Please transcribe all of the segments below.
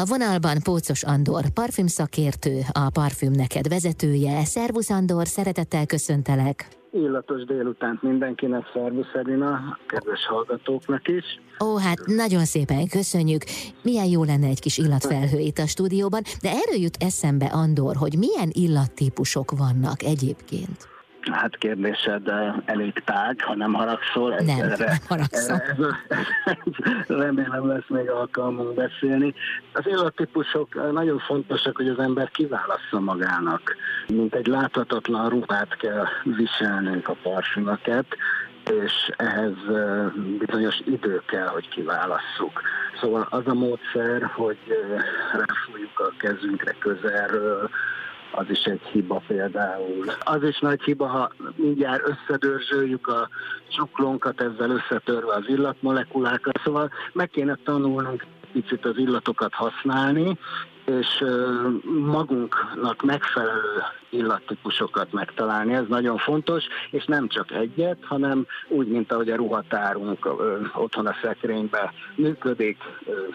A vonalban Pócos Andor, parfümszakértő, a Parfüm Neked vezetője. Szervusz Andor, szeretettel köszöntelek. Illatos délutánt mindenkinek, szervusz Edina, kedves hallgatóknak is. Ó, hát nagyon szépen köszönjük. Milyen jó lenne egy kis illatfelhő itt a stúdióban, de erről jut eszembe Andor, hogy milyen illattípusok vannak egyébként. Hát kérdésed elég tág, ha nem haragszol. Nem, erre, nem haragszom. Erre, remélem lesz még alkalmunk beszélni. Az illattípusok nagyon fontosak, hogy az ember kiválassza magának. Mint egy láthatatlan ruhát kell viselnünk a parfümöket, és ehhez bizonyos idő kell, hogy kiválasszuk. Szóval az a módszer, hogy ráfújjuk a kezünkre közelről, az is egy hiba például. Az is nagy hiba, ha mindjárt összedörzsöljük a csuklónkat, ezzel összetörve az illatmolekulákat, szóval meg kéne tanulnunk picit az illatokat használni, és magunknak megfelelő illattípusokat megtalálni, ez nagyon fontos, és nem csak egyet, hanem úgy, mint ahogy a ruhatárunk otthon a szekrényben működik,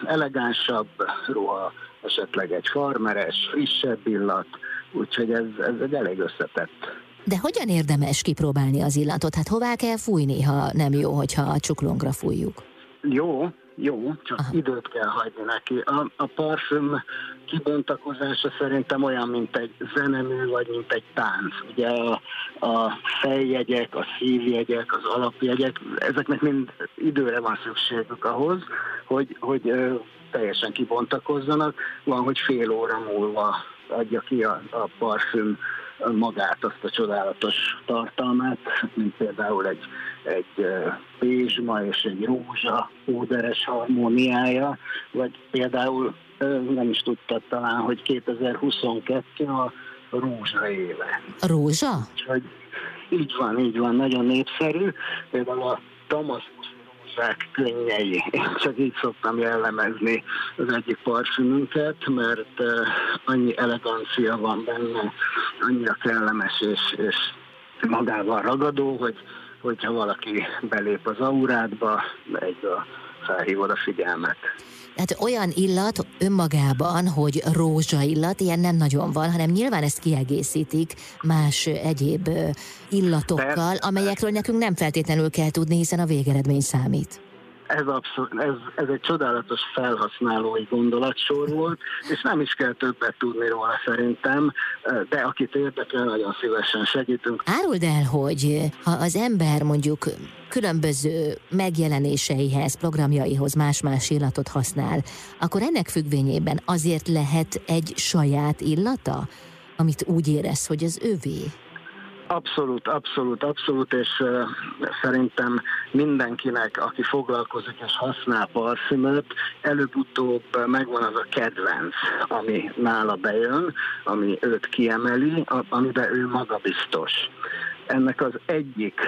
elegánsabb ruha, esetleg egy farmeres, frissebb illat, úgyhogy ez, ez egy elég összetett. De hogyan érdemes kipróbálni az illatot? Hát hová kell fújni, ha nem jó, hogyha a csuklónkra fújjuk? Jó, jó, csak Aha. időt kell hagyni neki. A, a parfüm kibontakozása szerintem olyan, mint egy zenemű, vagy mint egy tánc. Ugye a, a fejjegyek, a szívjegyek, az alapjegyek, ezeknek mind időre van szükségük ahhoz, hogy, hogy ö, teljesen kibontakozzanak. Van, hogy fél óra múlva adja ki a, a parfüm magát, azt a csodálatos tartalmát, mint például egy, egy pézsma és egy rózsa óderes harmóniája, vagy például nem is tudtad talán, hogy 2022 a rózsa éve. Rózsa? Úgyhogy így van, így van, nagyon népszerű. Például a Damaszkusz rózsák könnyei. Én csak így szoktam jellemezni az egyik parfümünket, mert annyi elegancia van benne, annyira kellemes és, és magával ragadó, hogy hogyha valaki belép az aurádba, egyből felhívod a figyelmet. Tehát olyan illat önmagában, hogy rózsa illat, ilyen nem nagyon van, hanem nyilván ezt kiegészítik más egyéb illatokkal, amelyekről nekünk nem feltétlenül kell tudni, hiszen a végeredmény számít ez, abszol- ez, ez egy csodálatos felhasználói gondolatsor volt, és nem is kell többet tudni róla szerintem, de akit érdekel, nagyon szívesen segítünk. Áruld el, hogy ha az ember mondjuk különböző megjelenéseihez, programjaihoz más-más illatot használ, akkor ennek függvényében azért lehet egy saját illata, amit úgy érez, hogy az övé? Abszolút, abszolút, abszolút, és uh, szerintem mindenkinek, aki foglalkozik és használ parfümöt, előbb-utóbb megvan az a kedvenc, ami nála bejön, ami őt kiemeli, amiben ő magabiztos. Ennek az egyik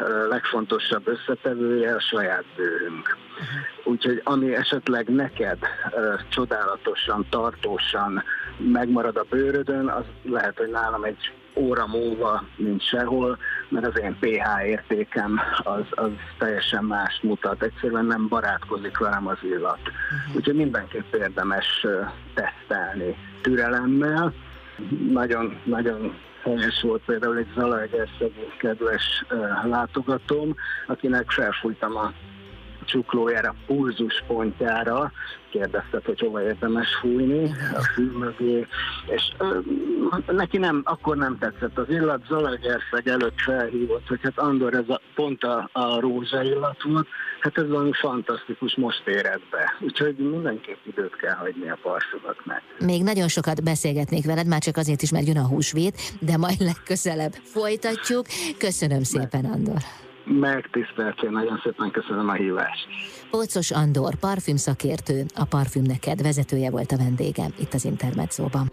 uh, legfontosabb összetevője a saját bőrünk. Uh-huh. Úgyhogy ami esetleg neked uh, csodálatosan, tartósan megmarad a bőrödön, az lehet, hogy nálam egy óra múlva nincs sehol, mert az én pH értékem az, az teljesen más mutat. Egyszerűen nem barátkozik velem az illat. Uh-huh. Úgyhogy mindenképp érdemes tesztelni türelemmel. Nagyon, nagyon helyes volt például egy Zalaegerszegi kedves látogatóm, akinek felfújtam a csuklójára, pulzuspontjára, kérdezted, hogy hova érdemes fújni, a fű mögé, és ö, neki nem, akkor nem tetszett az illat, Zalaegerszeg előtt felhívott, hogy hát Andor, ez a, pont a, a rózsa illat volt, hát ez valami fantasztikus, most éred be. Úgyhogy mindenképp időt kell hagyni a parfümöknek. Még nagyon sokat beszélgetnék veled, már csak azért is, mert jön a húsvét, de majd legközelebb folytatjuk. Köszönöm szépen, Andor. Megtiszteltél, nagyon szépen köszönöm a hívást. Ócos Andor, parfümszakértő, a Parfüm Neked vezetője volt a vendégem itt az Intermedzóban.